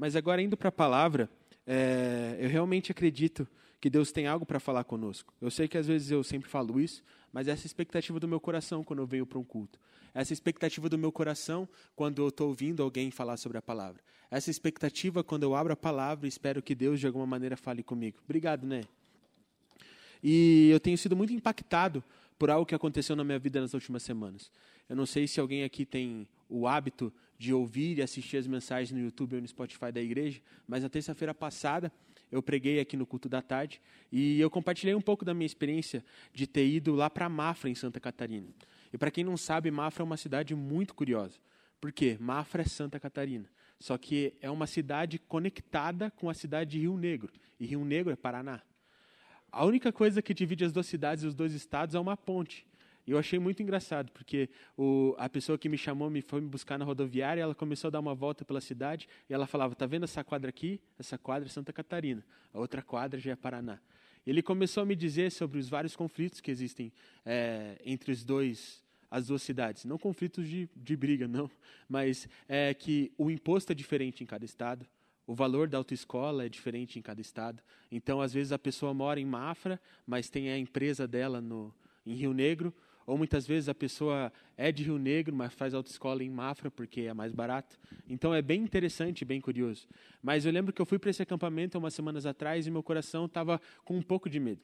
Mas agora, indo para a palavra, é, eu realmente acredito que Deus tem algo para falar conosco. Eu sei que às vezes eu sempre falo isso, mas essa é expectativa do meu coração quando eu venho para um culto. Essa é expectativa do meu coração quando eu estou ouvindo alguém falar sobre a palavra. Essa é expectativa quando eu abro a palavra e espero que Deus de alguma maneira fale comigo. Obrigado, né? E eu tenho sido muito impactado por algo que aconteceu na minha vida nas últimas semanas. Eu não sei se alguém aqui tem o hábito de ouvir e assistir as mensagens no YouTube ou no Spotify da igreja, mas na terça-feira passada eu preguei aqui no culto da tarde e eu compartilhei um pouco da minha experiência de ter ido lá para Mafra, em Santa Catarina. E para quem não sabe, Mafra é uma cidade muito curiosa. Por quê? Mafra é Santa Catarina. Só que é uma cidade conectada com a cidade de Rio Negro. E Rio Negro é Paraná. A única coisa que divide as duas cidades e os dois estados é uma ponte. Eu achei muito engraçado, porque o, a pessoa que me chamou me foi me buscar na rodoviária, ela começou a dar uma volta pela cidade e ela falava: "Tá vendo essa quadra aqui? Essa quadra é Santa Catarina. A outra quadra já é Paraná." Ele começou a me dizer sobre os vários conflitos que existem é, entre os dois as duas cidades. Não conflitos de, de briga, não, mas é que o imposto é diferente em cada estado, o valor da autoescola é diferente em cada estado. Então, às vezes, a pessoa mora em Mafra, mas tem a empresa dela no, em Rio Negro, ou muitas vezes a pessoa é de Rio Negro, mas faz autoescola em Mafra porque é mais barato. Então é bem interessante, bem curioso. Mas eu lembro que eu fui para esse acampamento umas semanas atrás e meu coração estava com um pouco de medo.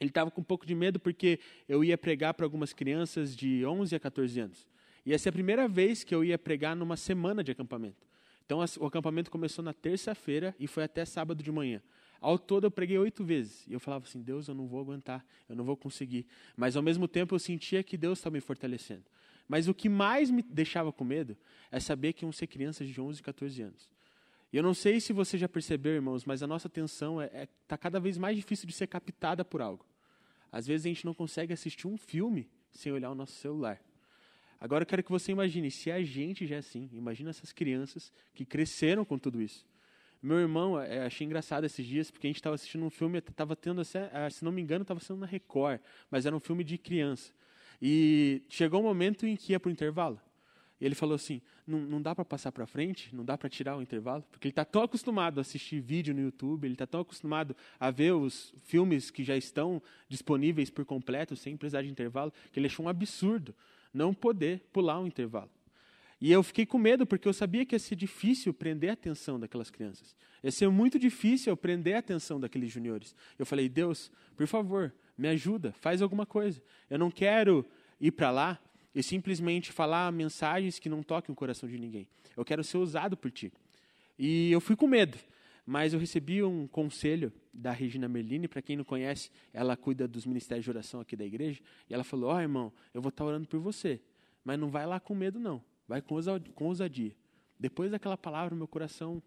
Ele estava com um pouco de medo porque eu ia pregar para algumas crianças de 11 a 14 anos. E essa é a primeira vez que eu ia pregar numa semana de acampamento. Então o acampamento começou na terça-feira e foi até sábado de manhã. Ao todo eu preguei oito vezes. E eu falava assim, Deus, eu não vou aguentar, eu não vou conseguir. Mas ao mesmo tempo eu sentia que Deus estava me fortalecendo. Mas o que mais me deixava com medo é saber que iam ser crianças de 11 e 14 anos. E eu não sei se você já percebeu, irmãos, mas a nossa atenção está é, é, tá cada vez mais difícil de ser captada por algo. Às vezes a gente não consegue assistir um filme sem olhar o nosso celular. Agora eu quero que você imagine, se a gente já é assim, imagina essas crianças que cresceram com tudo isso. Meu irmão, é, achei engraçado esses dias, porque a gente estava assistindo um filme, estava tendo, ah, se não me engano, estava sendo na Record, mas era um filme de criança. E chegou um momento em que ia para o intervalo. E ele falou assim: não, não dá para passar para frente, não dá para tirar o intervalo, porque ele está tão acostumado a assistir vídeo no YouTube, ele está tão acostumado a ver os filmes que já estão disponíveis por completo, sem precisar de intervalo, que ele achou um absurdo não poder pular o intervalo. E eu fiquei com medo, porque eu sabia que ia ser difícil prender a atenção daquelas crianças. Ia ser muito difícil prender a atenção daqueles juniores. Eu falei, Deus, por favor, me ajuda, faz alguma coisa. Eu não quero ir para lá e simplesmente falar mensagens que não toquem o coração de ninguém. Eu quero ser usado por ti. E eu fui com medo, mas eu recebi um conselho da Regina Merlini, para quem não conhece, ela cuida dos ministérios de oração aqui da igreja, e ela falou: Ó, oh, irmão, eu vou estar orando por você, mas não vai lá com medo, não. Vai com ousadia. Depois daquela palavra, meu coração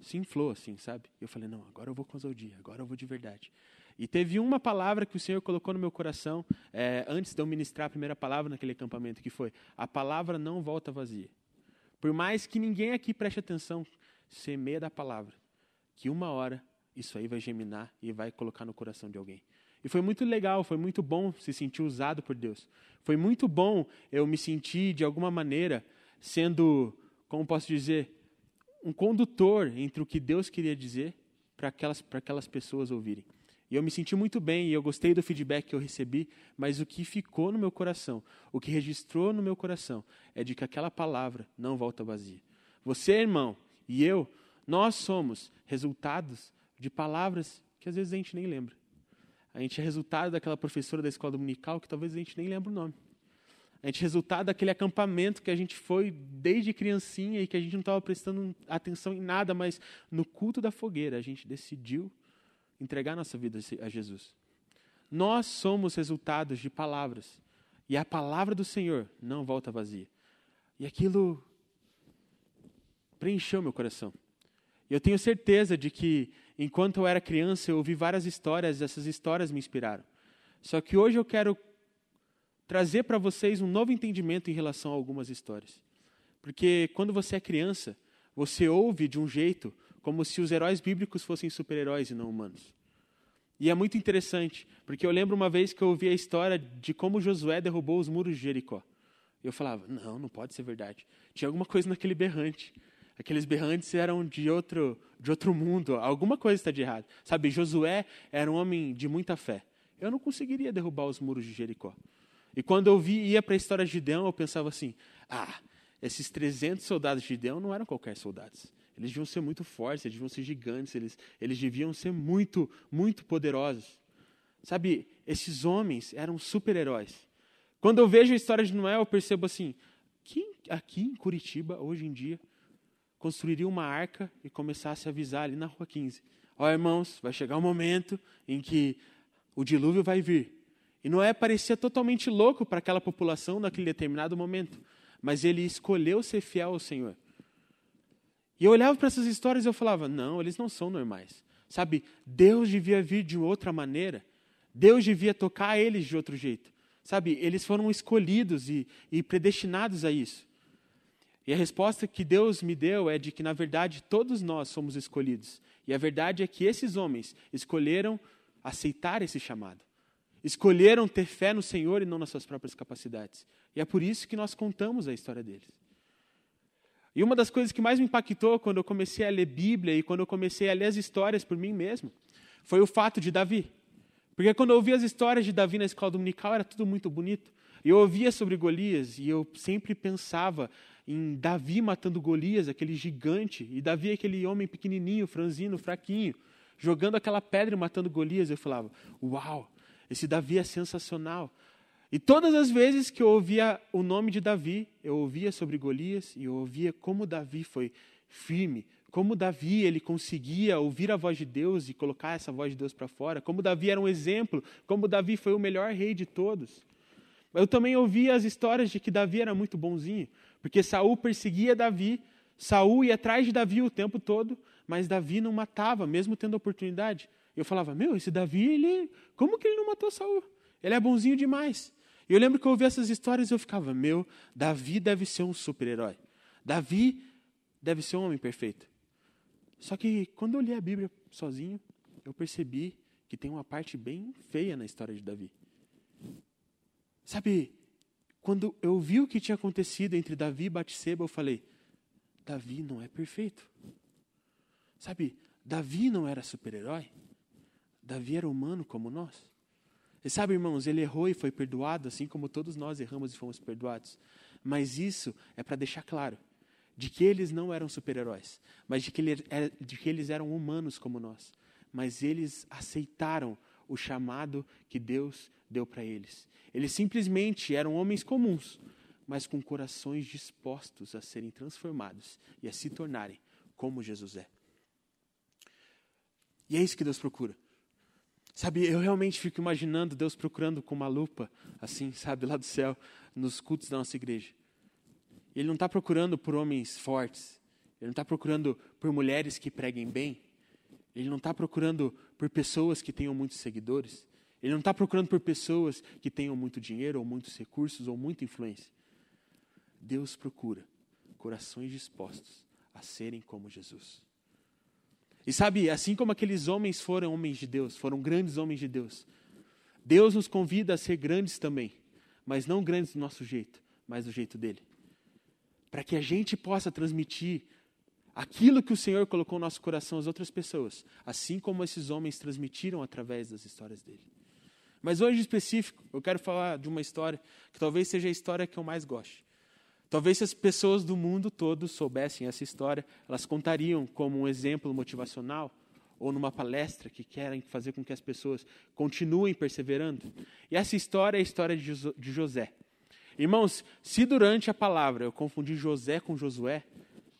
se inflou, assim, sabe? Eu falei, não, agora eu vou com ousadia, agora eu vou de verdade. E teve uma palavra que o Senhor colocou no meu coração, é, antes de eu ministrar a primeira palavra naquele acampamento, que foi, a palavra não volta vazia. Por mais que ninguém aqui preste atenção, semeia da palavra, que uma hora isso aí vai geminar e vai colocar no coração de alguém. E foi muito legal, foi muito bom se sentir usado por Deus. Foi muito bom eu me sentir, de alguma maneira, sendo, como posso dizer, um condutor entre o que Deus queria dizer para aquelas, aquelas pessoas ouvirem. E eu me senti muito bem e eu gostei do feedback que eu recebi, mas o que ficou no meu coração, o que registrou no meu coração, é de que aquela palavra não volta vazia. Você, irmão, e eu, nós somos resultados de palavras que às vezes a gente nem lembra. A gente é resultado daquela professora da escola dominical que talvez a gente nem lembre o nome. A gente é resultado daquele acampamento que a gente foi desde criancinha e que a gente não estava prestando atenção em nada, mas no culto da fogueira a gente decidiu entregar nossa vida a Jesus. Nós somos resultados de palavras. E a palavra do Senhor não volta vazia. E aquilo preencheu meu coração. E eu tenho certeza de que Enquanto eu era criança, eu ouvi várias histórias, essas histórias me inspiraram. Só que hoje eu quero trazer para vocês um novo entendimento em relação a algumas histórias. Porque quando você é criança, você ouve de um jeito como se os heróis bíblicos fossem super-heróis e não humanos. E é muito interessante, porque eu lembro uma vez que eu ouvi a história de como Josué derrubou os muros de Jericó. Eu falava, não, não pode ser verdade. Tinha alguma coisa naquele berrante. Aqueles berrantes eram de outro, de outro mundo. Alguma coisa está de errado. Sabe, Josué era um homem de muita fé. Eu não conseguiria derrubar os muros de Jericó. E quando eu vi, ia para a história de Gideão, eu pensava assim: ah, esses 300 soldados de Gideão não eram qualquer soldados. Eles deviam ser muito fortes, eles deviam ser gigantes, eles, eles deviam ser muito, muito poderosos. Sabe, esses homens eram super-heróis. Quando eu vejo a história de Noé, eu percebo assim: quem aqui em Curitiba, hoje em dia, construiria uma arca e começasse a avisar ali na rua 15: Ó oh, irmãos, vai chegar um momento em que o dilúvio vai vir. E Noé parecia totalmente louco para aquela população naquele determinado momento, mas ele escolheu ser fiel ao Senhor. E eu olhava para essas histórias e eu falava: não, eles não são normais. Sabe, Deus devia vir de outra maneira. Deus devia tocar eles de outro jeito. Sabe, eles foram escolhidos e, e predestinados a isso. E a resposta que Deus me deu é de que, na verdade, todos nós somos escolhidos. E a verdade é que esses homens escolheram aceitar esse chamado. Escolheram ter fé no Senhor e não nas suas próprias capacidades. E é por isso que nós contamos a história deles. E uma das coisas que mais me impactou quando eu comecei a ler Bíblia e quando eu comecei a ler as histórias por mim mesmo, foi o fato de Davi. Porque quando eu ouvia as histórias de Davi na escola dominical, era tudo muito bonito. Eu ouvia sobre Golias e eu sempre pensava em Davi matando Golias, aquele gigante, e Davi aquele homem pequenininho, franzino, fraquinho, jogando aquela pedra e matando Golias. Eu falava: "Uau, esse Davi é sensacional". E todas as vezes que eu ouvia o nome de Davi, eu ouvia sobre Golias e eu ouvia como Davi foi firme, como Davi ele conseguia ouvir a voz de Deus e colocar essa voz de Deus para fora, como Davi era um exemplo, como Davi foi o melhor rei de todos. Eu também ouvia as histórias de que Davi era muito bonzinho, porque Saul perseguia Davi, Saul ia atrás de Davi o tempo todo, mas Davi não matava, mesmo tendo oportunidade. Eu falava: "Meu, esse Davi, ele, como que ele não matou Saul? Ele é bonzinho demais". Eu lembro que eu ouvia essas histórias e eu ficava, meu, Davi deve ser um super-herói. Davi deve ser um homem perfeito. Só que quando eu li a Bíblia sozinho, eu percebi que tem uma parte bem feia na história de Davi. Sabe, quando eu vi o que tinha acontecido entre Davi e Batseba, eu falei: Davi não é perfeito. Sabe, Davi não era super-herói. Davi era humano como nós. E sabe, irmãos, ele errou e foi perdoado, assim como todos nós erramos e fomos perdoados. Mas isso é para deixar claro de que eles não eram super-heróis, mas de que, ele, é, de que eles eram humanos como nós. Mas eles aceitaram o chamado que Deus deu para eles. Eles simplesmente eram homens comuns, mas com corações dispostos a serem transformados e a se tornarem como Jesus é. E é isso que Deus procura. Sabe, eu realmente fico imaginando Deus procurando com uma lupa, assim, sabe, lá do céu, nos cultos da nossa igreja. Ele não está procurando por homens fortes, ele não está procurando por mulheres que preguem bem, ele não está procurando por pessoas que tenham muitos seguidores, ele não está procurando por pessoas que tenham muito dinheiro, ou muitos recursos, ou muita influência. Deus procura corações dispostos a serem como Jesus. E sabe, assim como aqueles homens foram homens de Deus, foram grandes homens de Deus, Deus nos convida a ser grandes também, mas não grandes do nosso jeito, mas do jeito dele. Para que a gente possa transmitir aquilo que o Senhor colocou no nosso coração às outras pessoas, assim como esses homens transmitiram através das histórias dele. Mas hoje em específico, eu quero falar de uma história que talvez seja a história que eu mais gosto. Talvez se as pessoas do mundo todo soubessem essa história, elas contariam como um exemplo motivacional ou numa palestra que querem fazer com que as pessoas continuem perseverando. E essa história é a história de José. Irmãos, se durante a palavra eu confundir José com Josué,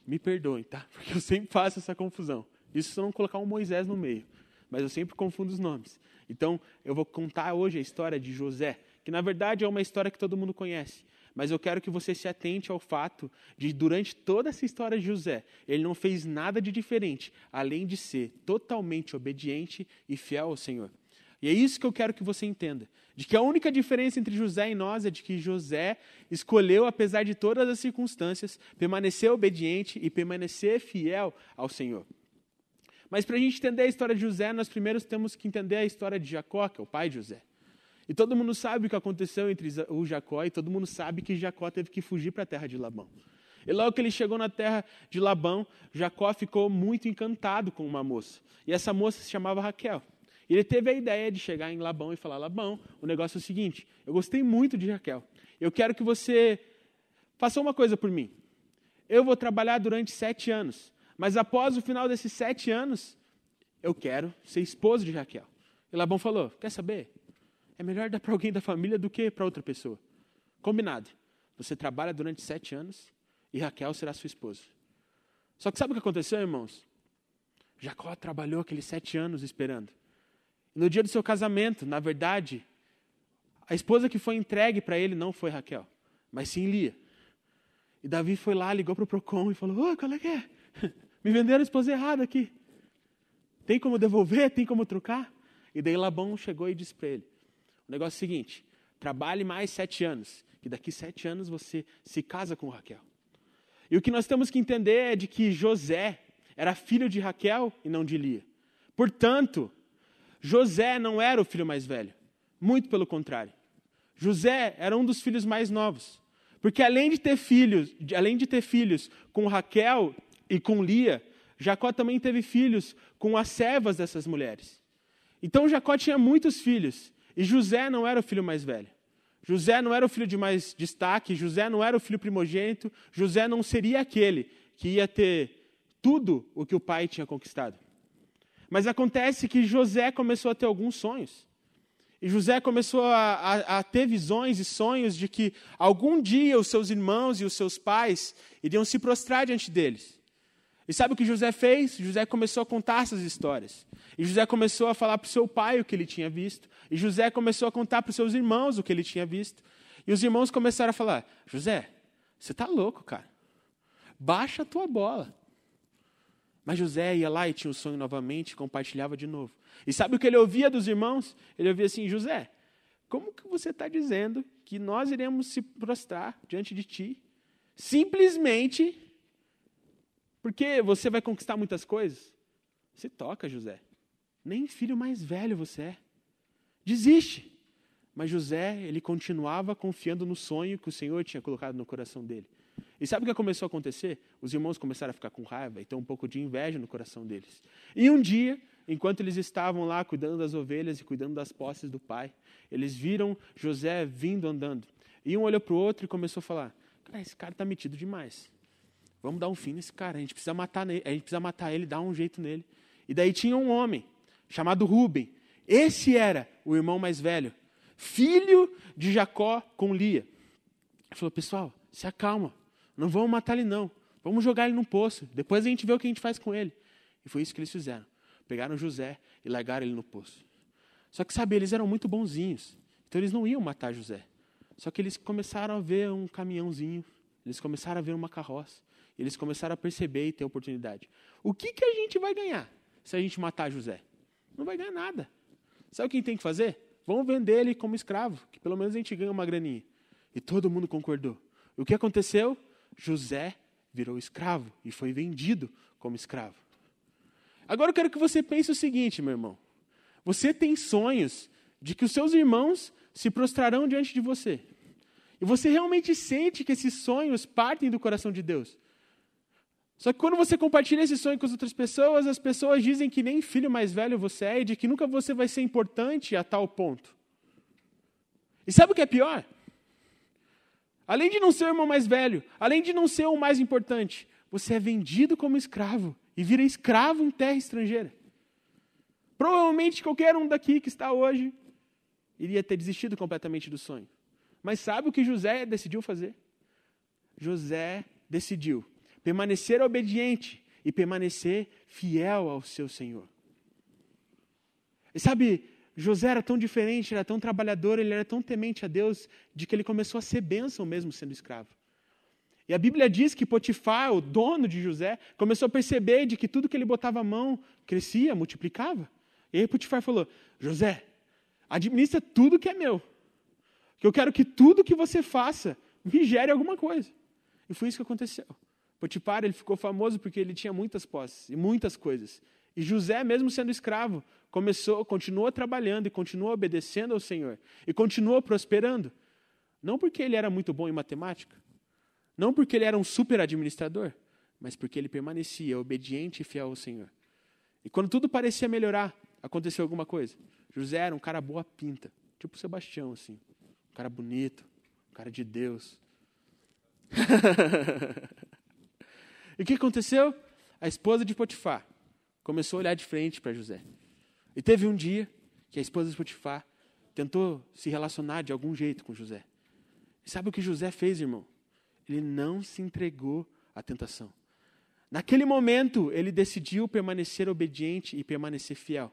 me perdoem, tá? Porque eu sempre faço essa confusão. Isso se eu não colocar um Moisés no meio. Mas eu sempre confundo os nomes. Então, eu vou contar hoje a história de José, que na verdade é uma história que todo mundo conhece. Mas eu quero que você se atente ao fato de, durante toda essa história de José, ele não fez nada de diferente, além de ser totalmente obediente e fiel ao Senhor. E é isso que eu quero que você entenda. De que a única diferença entre José e nós é de que José escolheu, apesar de todas as circunstâncias, permanecer obediente e permanecer fiel ao Senhor. Mas para a gente entender a história de José, nós primeiro temos que entender a história de Jacó, que é o pai de José. E todo mundo sabe o que aconteceu entre o Jacó, e todo mundo sabe que Jacó teve que fugir para a terra de Labão. E logo que ele chegou na terra de Labão, Jacó ficou muito encantado com uma moça. E essa moça se chamava Raquel. E ele teve a ideia de chegar em Labão e falar: Labão, o negócio é o seguinte, eu gostei muito de Raquel. Eu quero que você faça uma coisa por mim. Eu vou trabalhar durante sete anos, mas após o final desses sete anos, eu quero ser esposo de Raquel. E Labão falou: Quer saber? É melhor dar para alguém da família do que para outra pessoa. Combinado. Você trabalha durante sete anos e Raquel será sua esposa. Só que sabe o que aconteceu, irmãos? Jacó trabalhou aqueles sete anos esperando. E no dia do seu casamento, na verdade, a esposa que foi entregue para ele não foi Raquel, mas sim Lia. E Davi foi lá, ligou para o Procon e falou: Ô, qual é que é? Me venderam a esposa errada aqui. Tem como devolver? Tem como trocar? E daí Labão chegou e disse para ele: O negócio é o seguinte: trabalhe mais sete anos, que daqui sete anos você se casa com Raquel. E o que nós temos que entender é de que José era filho de Raquel e não de Lia. Portanto, José não era o filho mais velho. Muito pelo contrário. José era um dos filhos mais novos. Porque além de ter filhos, além de ter filhos com Raquel e com Lia, Jacó também teve filhos com as servas dessas mulheres. Então Jacó tinha muitos filhos e José não era o filho mais velho. José não era o filho de mais destaque, José não era o filho primogênito, José não seria aquele que ia ter tudo o que o pai tinha conquistado. Mas acontece que José começou a ter alguns sonhos. E José começou a, a, a, ter visões e sonhos de que algum dia os seus irmãos e os seus pais iriam se prostrar diante deles. E sabe o que José fez? José começou a contar essas histórias. E José começou a falar para o seu pai o que ele tinha visto. E José começou a contar para os seus irmãos o que ele tinha visto. E os irmãos começaram a falar: José, você está louco, cara. Baixa a tua bola. Mas José ia lá e tinha o sonho novamente, compartilhava de novo. E sabe o que ele ouvia dos irmãos? Ele ouvia assim: José, como que você está dizendo que nós iremos se prostrar diante de ti? Simplesmente porque você vai conquistar muitas coisas? Se toca, José. Nem filho mais velho você é. Desiste. Mas José, ele continuava confiando no sonho que o Senhor tinha colocado no coração dele. E sabe o que começou a acontecer? Os irmãos começaram a ficar com raiva e ter um pouco de inveja no coração deles. E um dia, enquanto eles estavam lá cuidando das ovelhas e cuidando das posses do pai, eles viram José vindo andando. E um olhou para o outro e começou a falar: Cara, esse cara está metido demais. Vamos dar um fim nesse cara. A gente precisa matar, a gente precisa matar ele, dar um jeito nele. E daí tinha um homem chamado Ruben. Esse era o irmão mais velho, filho de Jacó com Lia. Ele falou: Pessoal, se acalma. Não vamos matar ele, não. Vamos jogar ele num poço. Depois a gente vê o que a gente faz com ele. E foi isso que eles fizeram. Pegaram José e largaram ele no poço. Só que, sabe, eles eram muito bonzinhos. Então eles não iam matar José. Só que eles começaram a ver um caminhãozinho. Eles começaram a ver uma carroça. Eles começaram a perceber e ter oportunidade. O que, que a gente vai ganhar se a gente matar José? Não vai ganhar nada. Sabe o que tem que fazer? Vamos vender ele como escravo, que pelo menos a gente ganha uma graninha. E todo mundo concordou. O que aconteceu? José virou escravo e foi vendido como escravo. Agora eu quero que você pense o seguinte, meu irmão. Você tem sonhos de que os seus irmãos se prostrarão diante de você. E você realmente sente que esses sonhos partem do coração de Deus. Só que quando você compartilha esse sonho com as outras pessoas, as pessoas dizem que nem filho mais velho você é e de que nunca você vai ser importante a tal ponto. E sabe o que é pior? Além de não ser o irmão mais velho, além de não ser o mais importante, você é vendido como escravo e vira escravo em terra estrangeira. Provavelmente qualquer um daqui que está hoje iria ter desistido completamente do sonho. Mas sabe o que José decidiu fazer? José decidiu permanecer obediente e permanecer fiel ao seu Senhor. E sabe, José era tão diferente, era tão trabalhador, ele era tão temente a Deus, de que ele começou a ser bênção mesmo sendo escravo. E a Bíblia diz que Potifar, o dono de José, começou a perceber de que tudo que ele botava a mão crescia, multiplicava. E aí Potifar falou: José, administra tudo que é meu. Que eu quero que tudo que você faça me gere alguma coisa. E foi isso que aconteceu. Potifar, ele ficou famoso porque ele tinha muitas posses e muitas coisas. E José, mesmo sendo escravo, começou, continuou trabalhando e continuou obedecendo ao Senhor e continuou prosperando. Não porque ele era muito bom em matemática, Não porque ele era um super administrador, mas porque ele permanecia obediente e fiel ao Senhor. E quando tudo parecia melhorar, aconteceu alguma coisa. José era um cara boa pinta, tipo Sebastião, assim. Um cara bonito, um cara de Deus. e o que aconteceu? A esposa de Potifar começou a olhar de frente para José. E teve um dia que a esposa de Potifar tentou se relacionar de algum jeito com José. E sabe o que José fez, irmão? Ele não se entregou à tentação. Naquele momento, ele decidiu permanecer obediente e permanecer fiel.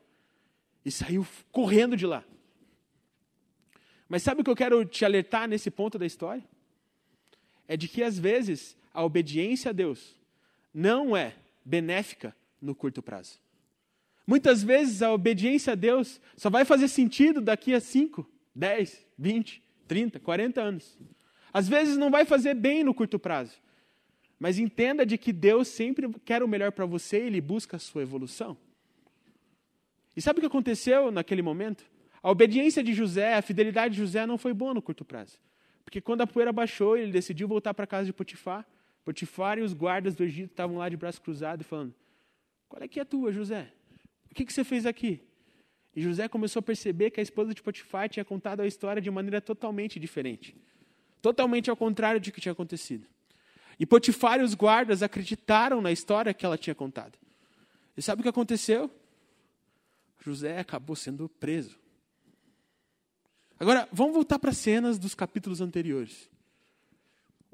E saiu correndo de lá. Mas sabe o que eu quero te alertar nesse ponto da história? É de que, às vezes, a obediência a Deus não é benéfica no curto prazo. Muitas vezes a obediência a Deus só vai fazer sentido daqui a 5, 10, 20, 30, 40 anos. Às vezes não vai fazer bem no curto prazo. Mas entenda de que Deus sempre quer o melhor para você e Ele busca a sua evolução. E sabe o que aconteceu naquele momento? A obediência de José, a fidelidade de José não foi boa no curto prazo. Porque quando a poeira baixou, ele decidiu voltar para a casa de Potifar. Potifar e os guardas do Egito estavam lá de braço cruzado falando: Qual é que é a tua, José? O que, que você fez aqui? E José começou a perceber que a esposa de Potifar tinha contado a história de maneira totalmente diferente. Totalmente ao contrário de que tinha acontecido. E Potifar e os guardas acreditaram na história que ela tinha contado. E sabe o que aconteceu? José acabou sendo preso. Agora, vamos voltar para as cenas dos capítulos anteriores.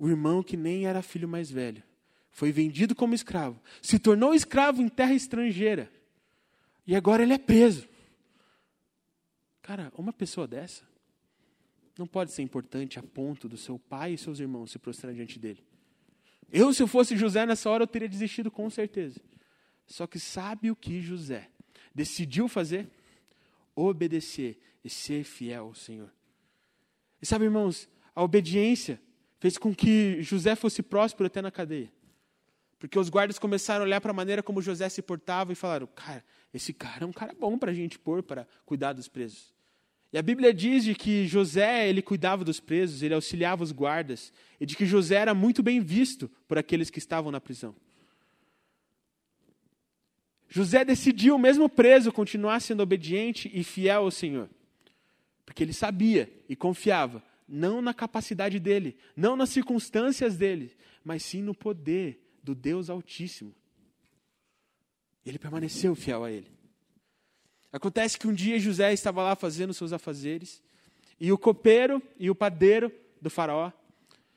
O irmão que nem era filho mais velho foi vendido como escravo, se tornou escravo em terra estrangeira e agora ele é preso. Cara, uma pessoa dessa não pode ser importante a ponto do seu pai e seus irmãos se prostrarem diante dele. Eu, se eu fosse José nessa hora, eu teria desistido com certeza. Só que sabe o que José decidiu fazer? Obedecer e ser fiel ao Senhor. E sabe, irmãos, a obediência fez com que José fosse próspero até na cadeia. Porque os guardas começaram a olhar para a maneira como José se portava e falaram: Cara, esse cara é um cara bom para a gente pôr para cuidar dos presos. E a Bíblia diz de que José ele cuidava dos presos, ele auxiliava os guardas, e de que José era muito bem visto por aqueles que estavam na prisão. José decidiu, mesmo preso, continuar sendo obediente e fiel ao Senhor. Porque ele sabia e confiava, não na capacidade dele, não nas circunstâncias dele, mas sim no poder do Deus Altíssimo. Ele permaneceu fiel a ele. Acontece que um dia José estava lá fazendo seus afazeres, e o copeiro e o padeiro do faraó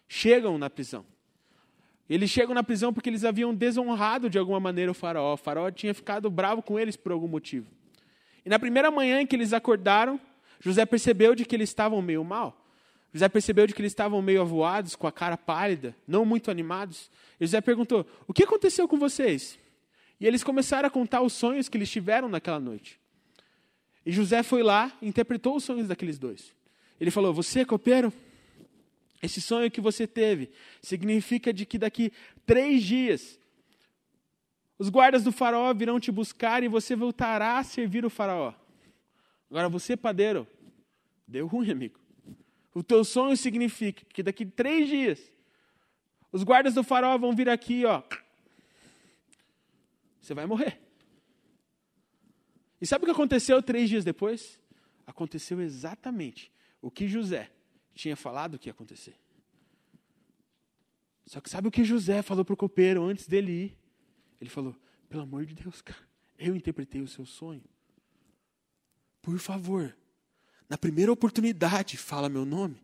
chegam na prisão. Eles chegam na prisão porque eles haviam desonrado de alguma maneira o faraó. O faraó tinha ficado bravo com eles por algum motivo. E na primeira manhã em que eles acordaram, José percebeu de que eles estavam meio mal. José percebeu de que eles estavam meio avoados, com a cara pálida, não muito animados. E José perguntou: O que aconteceu com vocês? E eles começaram a contar os sonhos que eles tiveram naquela noite. E José foi lá e interpretou os sonhos daqueles dois. Ele falou: Você, copeiro, esse sonho que você teve significa de que daqui três dias os guardas do faraó virão te buscar e você voltará a servir o faraó. Agora você, padeiro, deu ruim, amigo. O teu sonho significa que daqui três dias os guardas do faraó vão vir aqui, ó. Você vai morrer. E sabe o que aconteceu três dias depois? Aconteceu exatamente o que José tinha falado que ia acontecer. Só que sabe o que José falou para o copeiro antes dele ir? Ele falou: pelo amor de Deus, cara, eu interpretei o seu sonho. Por favor, na primeira oportunidade, fala meu nome.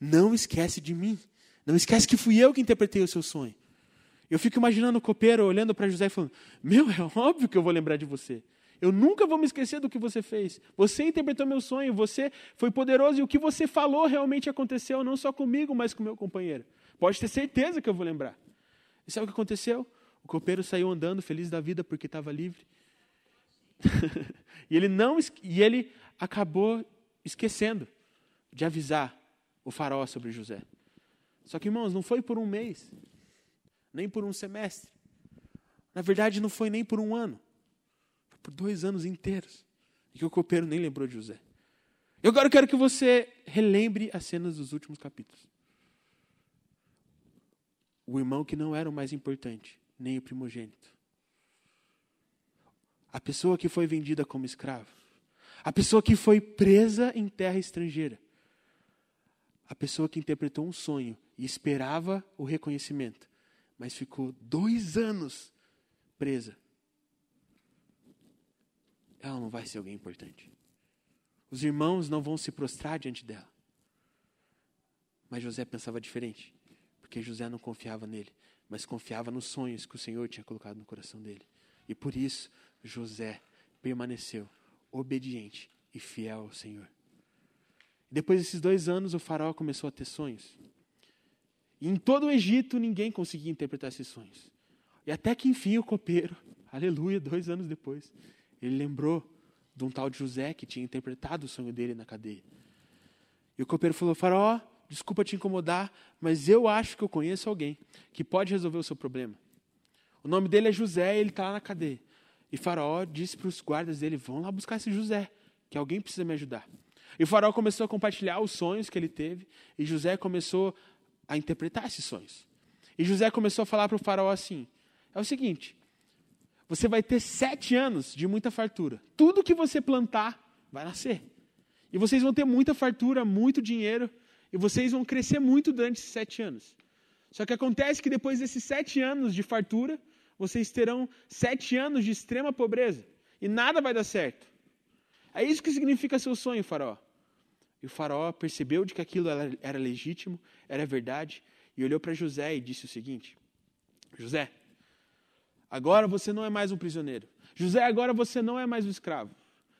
Não esquece de mim. Não esquece que fui eu que interpretei o seu sonho. Eu fico imaginando o copeiro olhando para José e falando: Meu, é óbvio que eu vou lembrar de você. Eu nunca vou me esquecer do que você fez. Você interpretou meu sonho, você foi poderoso e o que você falou realmente aconteceu, não só comigo, mas com meu companheiro. Pode ter certeza que eu vou lembrar. E sabe o que aconteceu? O copeiro saiu andando feliz da vida porque estava livre. e ele não e ele acabou esquecendo de avisar o faraó sobre José. Só que, irmãos, não foi por um mês, nem por um semestre. Na verdade, não foi nem por um ano. Foi por dois anos inteiros. E que o copeiro nem lembrou de José. Eu agora quero que você relembre as cenas dos últimos capítulos. o irmão que não era o mais importante, nem o primogênito. A pessoa que foi vendida como escravo. A pessoa que foi presa em terra estrangeira. A pessoa que interpretou um sonho e esperava o reconhecimento, mas ficou dois anos presa. Ela não vai ser alguém importante. Os irmãos não vão se prostrar diante dela. Mas José pensava diferente, porque José não confiava nele, mas confiava nos sonhos que o Senhor tinha colocado no coração dele. E por isso, José permaneceu obediente e fiel ao Senhor. Depois desses dois anos, o faraó começou a ter sonhos. E em todo o Egito, ninguém conseguia interpretar esses sonhos. E até que, enfim, o copeiro, aleluia, dois anos depois, ele lembrou de um tal de José que tinha interpretado o sonho dele na cadeia. E o copeiro falou: Faraó, desculpa te incomodar, mas eu acho que eu conheço alguém que pode resolver o seu problema. O nome dele é José e ele está lá na cadeia. E Faraó disse para os guardas dele: vão lá buscar esse José, que alguém precisa me ajudar. E Faraó começou a compartilhar os sonhos que ele teve, e José começou a interpretar esses sonhos. E José começou a falar para o Faraó assim: é o seguinte, você vai ter sete anos de muita fartura. Tudo que você plantar vai nascer. E vocês vão ter muita fartura, muito dinheiro, e vocês vão crescer muito durante esses sete anos. Só que acontece que depois desses sete anos de fartura, vocês terão sete anos de extrema pobreza. E nada vai dar certo. É isso que significa seu sonho, faraó. E o faraó percebeu de que aquilo era legítimo, era verdade, e olhou para José e disse o seguinte: José, Agora você não é mais um prisioneiro. José, agora você não é mais um escravo.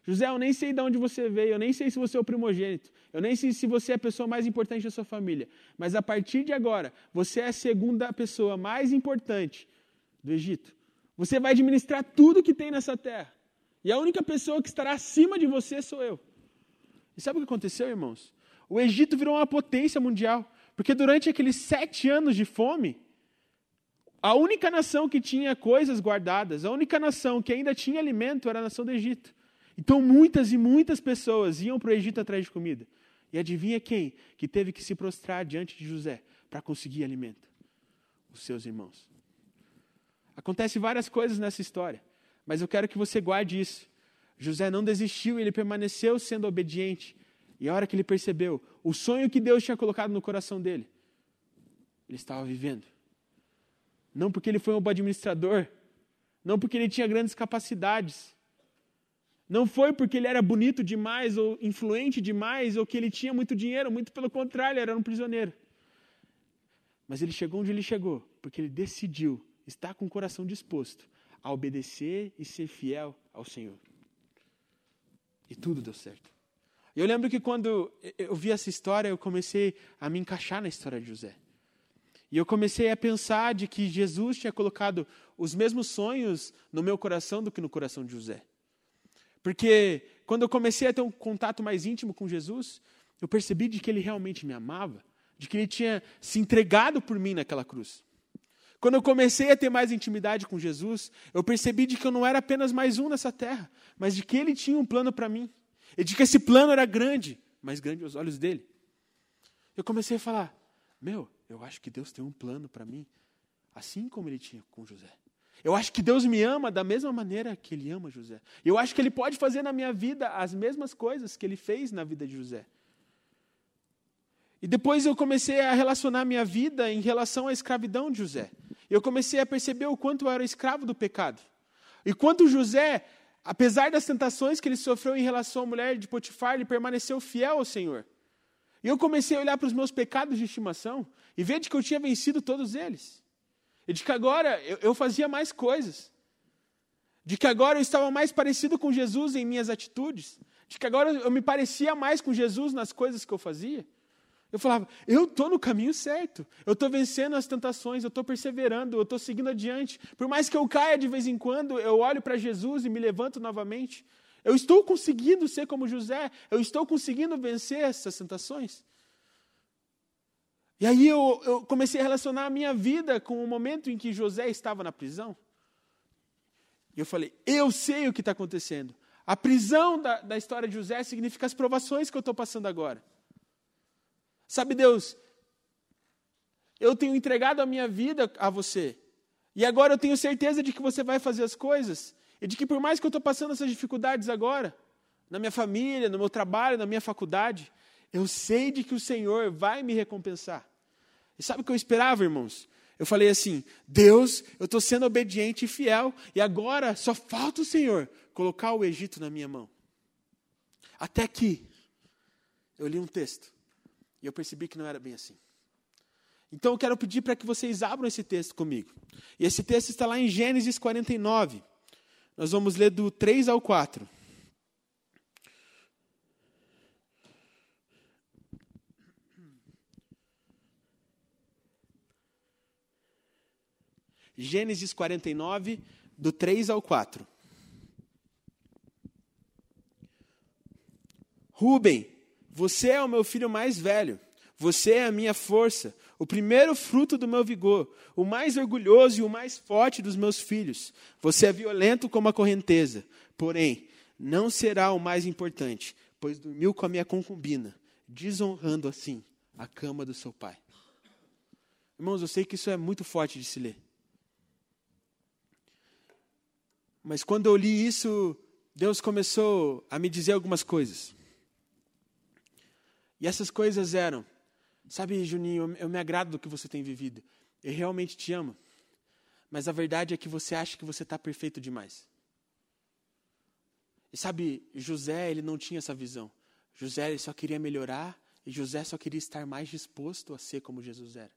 José, eu nem sei de onde você veio, eu nem sei se você é o primogênito, eu nem sei se você é a pessoa mais importante da sua família, mas a partir de agora, você é a segunda pessoa mais importante do Egito. Você vai administrar tudo que tem nessa terra. E a única pessoa que estará acima de você sou eu. E sabe o que aconteceu, irmãos? O Egito virou uma potência mundial, porque durante aqueles sete anos de fome, a única nação que tinha coisas guardadas, a única nação que ainda tinha alimento era a nação do Egito. Então muitas e muitas pessoas iam para o Egito atrás de comida. E adivinha quem que teve que se prostrar diante de José para conseguir alimento? Os seus irmãos. Acontece várias coisas nessa história, mas eu quero que você guarde isso. José não desistiu, ele permaneceu sendo obediente. E a hora que ele percebeu o sonho que Deus tinha colocado no coração dele, ele estava vivendo. Não porque ele foi um bom administrador. Não porque ele tinha grandes capacidades. Não foi porque ele era bonito demais ou influente demais ou que ele tinha muito dinheiro. Muito pelo contrário, ele era um prisioneiro. Mas ele chegou onde ele chegou porque ele decidiu estar com o coração disposto a obedecer e ser fiel ao Senhor. E tudo deu certo. Eu lembro que quando eu vi essa história, eu comecei a me encaixar na história de José. E eu comecei a pensar de que Jesus tinha colocado os mesmos sonhos no meu coração do que no coração de José. Porque quando eu comecei a ter um contato mais íntimo com Jesus, eu percebi de que ele realmente me amava, de que ele tinha se entregado por mim naquela cruz. Quando eu comecei a ter mais intimidade com Jesus, eu percebi de que eu não era apenas mais um nessa terra, mas de que ele tinha um plano para mim. E de que esse plano era grande, mas grande aos olhos dele. Eu comecei a falar: Meu, eu acho que Deus tem um plano para mim, assim como ele tinha com José. Eu acho que Deus me ama da mesma maneira que ele ama José. Eu acho que ele pode fazer na minha vida as mesmas coisas que ele fez na vida de José. E depois eu comecei a relacionar minha vida em relação à escravidão de José. Eu comecei a perceber o quanto eu era escravo do pecado. E quanto José, apesar das tentações que ele sofreu em relação à mulher de Potifar, ele permaneceu fiel ao Senhor. E eu comecei a olhar para os meus pecados de estimação e ver de que eu tinha vencido todos eles. E de que agora eu, eu fazia mais coisas. De que agora eu estava mais parecido com Jesus em minhas atitudes. De que agora eu me parecia mais com Jesus nas coisas que eu fazia. Eu falava, eu estou no caminho certo, eu estou vencendo as tentações, eu estou perseverando, eu estou seguindo adiante. Por mais que eu caia de vez em quando, eu olho para Jesus e me levanto novamente. Eu estou conseguindo ser como José, eu estou conseguindo vencer essas tentações. E aí eu, eu, comecei a relacionar a minha vida com o momento em que José estava na prisão. E eu falei, eu sei o que está acontecendo. A prisão da, da história de José significa as provações que eu estou passando agora. Sabe, Deus, Eu tenho entregado a minha vida a você. E agora eu tenho certeza de que você vai fazer as coisas. E de que por mais que eu estou passando essas dificuldades agora, na minha família, no meu trabalho, na minha faculdade, eu sei de que o Senhor vai me recompensar. E sabe o que eu esperava, irmãos? Eu falei assim: Deus, eu estou sendo obediente e fiel, e agora só falta o Senhor colocar o Egito na minha mão. Até que eu li um texto e eu percebi que não era bem assim. Então eu quero pedir para que vocês abram esse texto comigo. E esse texto está lá em Gênesis 49. Nós vamos ler do 3 ao 4. Gênesis 49, do 3 ao 4. Rubem, você é o meu filho mais velho. Você é a minha força, o primeiro fruto do meu vigor, o mais orgulhoso e o mais forte dos meus filhos. Você é violento como a correnteza, porém, não será o mais importante, pois dormiu com a minha concubina, desonrando assim a cama do seu pai. Irmãos, eu sei que isso é muito forte de se ler. Mas quando eu li isso, Deus começou a me dizer algumas coisas. E essas coisas eram: sabe, Juninho, eu me agrado do que você tem vivido. Eu realmente te amo. Mas a verdade é que você acha que você está perfeito demais. E sabe, José, ele não tinha essa visão. José ele só queria melhorar e José só queria estar mais disposto a ser como Jesus era.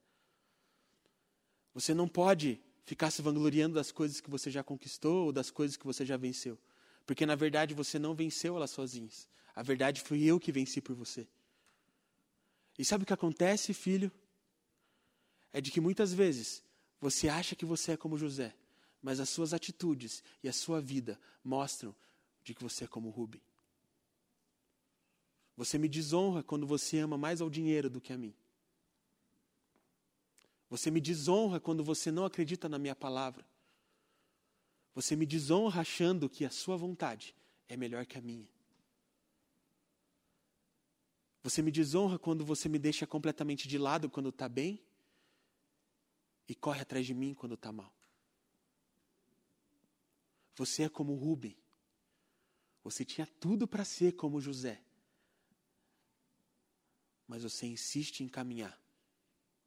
Você não pode ficar se vangloriando das coisas que você já conquistou ou das coisas que você já venceu. Porque na verdade você não venceu elas sozinhos. A verdade foi eu que venci por você. E sabe o que acontece, filho? É de que muitas vezes você acha que você é como José, mas as suas atitudes e a sua vida mostram de que você é como Rubem. Você me desonra quando você ama mais ao dinheiro do que a mim. Você me desonra quando você não acredita na minha palavra. Você me desonra achando que a sua vontade é melhor que a minha. Você me desonra quando você me deixa completamente de lado quando está bem e corre atrás de mim quando está mal. Você é como Rubem. Você tinha tudo para ser como José. Mas você insiste em caminhar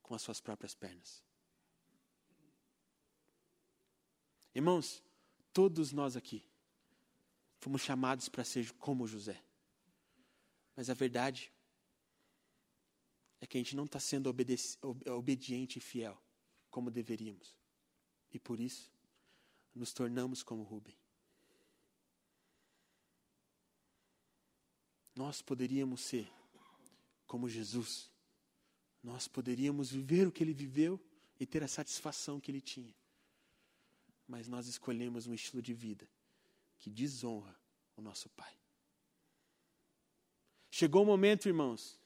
com as suas próprias pernas. Irmãos, todos nós aqui fomos chamados para ser como José. Mas a verdade é que a gente não está sendo obediente e fiel como deveríamos. E por isso, nos tornamos como Rubem. Nós poderíamos ser como Jesus nós poderíamos viver o que ele viveu e ter a satisfação que ele tinha. Mas nós escolhemos um estilo de vida que desonra o nosso Pai. Chegou o momento, irmãos,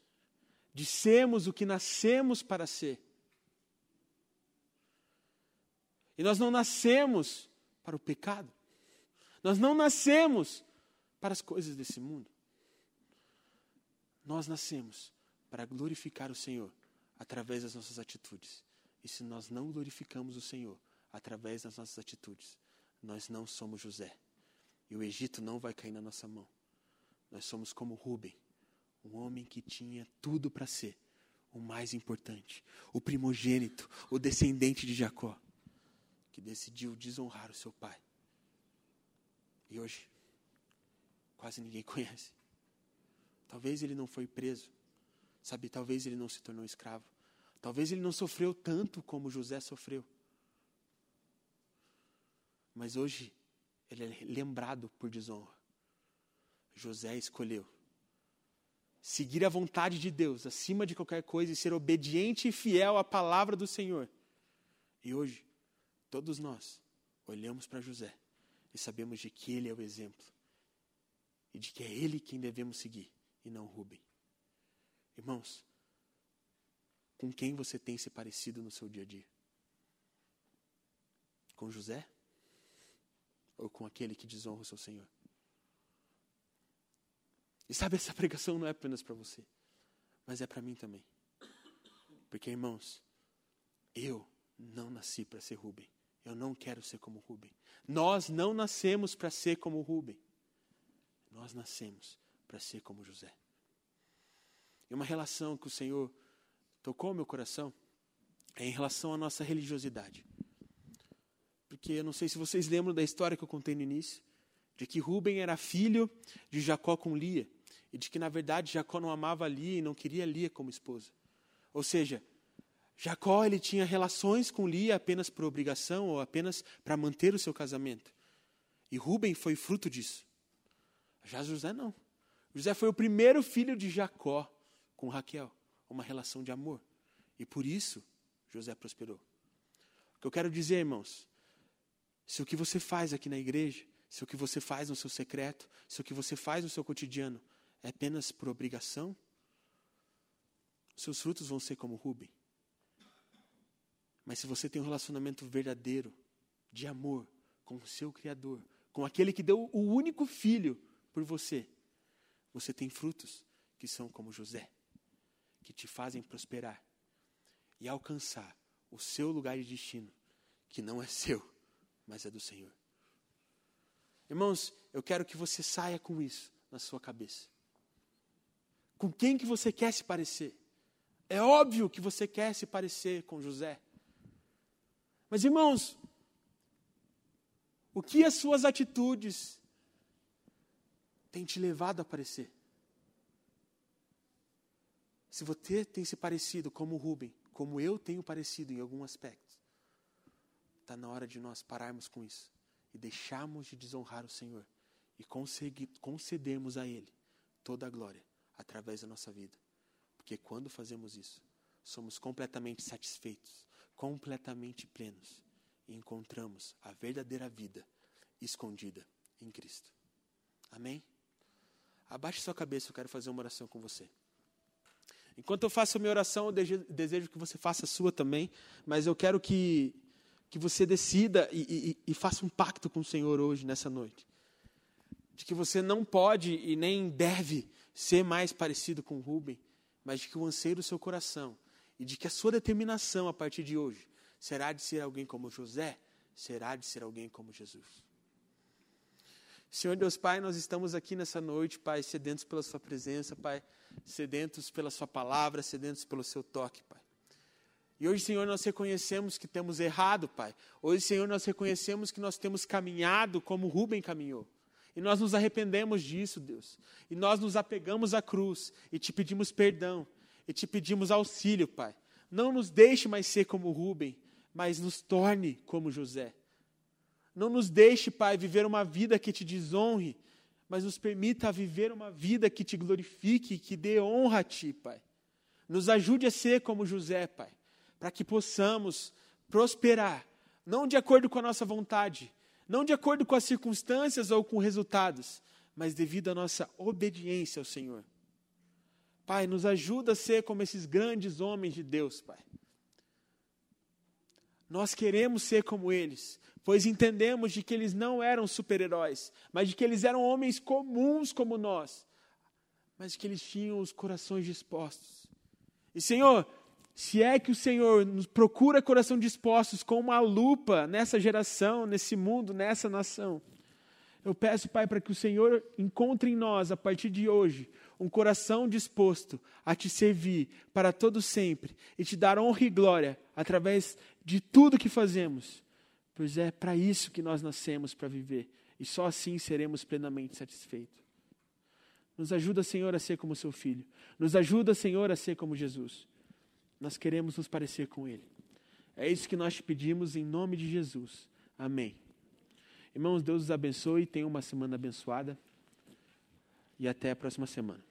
de sermos o que nascemos para ser. E nós não nascemos para o pecado. Nós não nascemos para as coisas desse mundo. Nós nascemos para glorificar o Senhor através das nossas atitudes. E se nós não glorificamos o Senhor através das nossas atitudes, nós não somos José. E o Egito não vai cair na nossa mão. Nós somos como Rubem, um homem que tinha tudo para ser o mais importante, o primogênito, o descendente de Jacó, que decidiu desonrar o seu pai. E hoje, quase ninguém conhece. Talvez ele não foi preso, Sabe, talvez ele não se tornou escravo. Talvez ele não sofreu tanto como José sofreu. Mas hoje ele é lembrado por desonra. José escolheu seguir a vontade de Deus acima de qualquer coisa e ser obediente e fiel à palavra do Senhor. E hoje, todos nós olhamos para José e sabemos de que ele é o exemplo e de que é ele quem devemos seguir e não Rubem. Irmãos, com quem você tem se parecido no seu dia a dia? Com José? Ou com aquele que desonra o seu Senhor? E sabe, essa pregação não é apenas para você, mas é para mim também. Porque, irmãos, Eu não nasci para ser Rubem. Eu não quero ser como Rubem. Nós não nascemos para ser como Rubem. Nós nascemos para ser como José. E uma relação que o Senhor tocou meu coração é em relação à nossa religiosidade. Porque eu não sei se vocês lembram da história que eu contei no início, de que Rubem era filho de Jacó com Lia, e de que na verdade Jacó não amava Lia e não queria Lia como esposa. Ou seja, Jacó ele tinha relações com Lia apenas por obrigação ou apenas para manter o seu casamento. E Rubem foi fruto disso. Já José não. José foi o primeiro filho de Jacó com Raquel, uma relação de amor. E por isso José prosperou. O que eu quero dizer, irmãos, se o que você faz aqui na igreja, se o que você faz no seu secreto, se o que você faz no seu cotidiano é apenas por obrigação, seus frutos vão ser como Rubem. Mas se você tem um relacionamento verdadeiro, de amor, com o seu Criador, com aquele que deu o único filho por você, você tem frutos que são como José, que te fazem prosperar e alcançar o seu lugar de destino, que não é seu, mas é do Senhor. Irmãos, eu quero que você saia com isso na sua cabeça. Com quem que você quer se parecer? É óbvio que você quer se parecer com José. Mas, irmãos, o que as suas atitudes têm te levado a parecer? Se você tem se parecido como Rubem, como eu tenho parecido em algum aspecto, está na hora de nós pararmos com isso e deixarmos de desonrar o Senhor e concedermos a Ele toda a glória através da nossa vida. Porque quando fazemos isso, somos completamente satisfeitos, completamente plenos e encontramos a verdadeira vida escondida em Cristo. Amém? Abaixe sua cabeça, eu quero fazer uma oração com você. Enquanto eu faço a minha oração, eu desejo que você faça a sua também, mas eu quero que, que você decida e, e, e faça um pacto com o Senhor hoje, nessa noite. De que você não pode e nem deve ser mais parecido com Rubem, mas de que o anseio do seu coração e de que a sua determinação a partir de hoje será de ser alguém como José, será de ser alguém como Jesus. Senhor Deus Pai, nós estamos aqui nessa noite, Pai, sedentos pela Sua presença, Pai, sedentos pela Sua palavra, sedentos pelo Seu toque, Pai. E hoje, Senhor, nós reconhecemos que temos errado, Pai. Hoje, Senhor, nós reconhecemos que nós temos caminhado como Rubem caminhou. E nós nos arrependemos disso, Deus. E nós nos apegamos à cruz e te pedimos perdão e te pedimos auxílio, Pai. Não nos deixe mais ser como Rubem, mas nos torne como José. Não nos deixe, Pai, viver uma vida que te desonre, mas nos permita viver uma vida que te glorifique, que dê honra a Ti, Pai. Nos ajude a ser como José, Pai, para que possamos prosperar, não de acordo com a nossa vontade, não de acordo com as circunstâncias ou com resultados, mas devido à nossa obediência ao Senhor. Pai, nos ajuda a ser como esses grandes homens de Deus, Pai. Nós queremos ser como eles, pois entendemos de que eles não eram super-heróis, mas de que eles eram homens comuns como nós, mas de que eles tinham os corações dispostos. E Senhor, se é que o Senhor nos procura coração dispostos com uma lupa nessa geração, nesse mundo, nessa nação, eu peço, Pai, para que o Senhor encontre em nós, a partir de hoje, um coração disposto a te servir para todo sempre e te dar honra e glória através de tudo que fazemos, pois é para isso que nós nascemos para viver e só assim seremos plenamente satisfeitos. Nos ajuda, Senhor, a ser como seu filho. Nos ajuda, Senhor, a ser como Jesus. Nós queremos nos parecer com Ele. É isso que nós te pedimos em nome de Jesus. Amém. Irmãos, Deus os abençoe. Tenham uma semana abençoada. E até a próxima semana.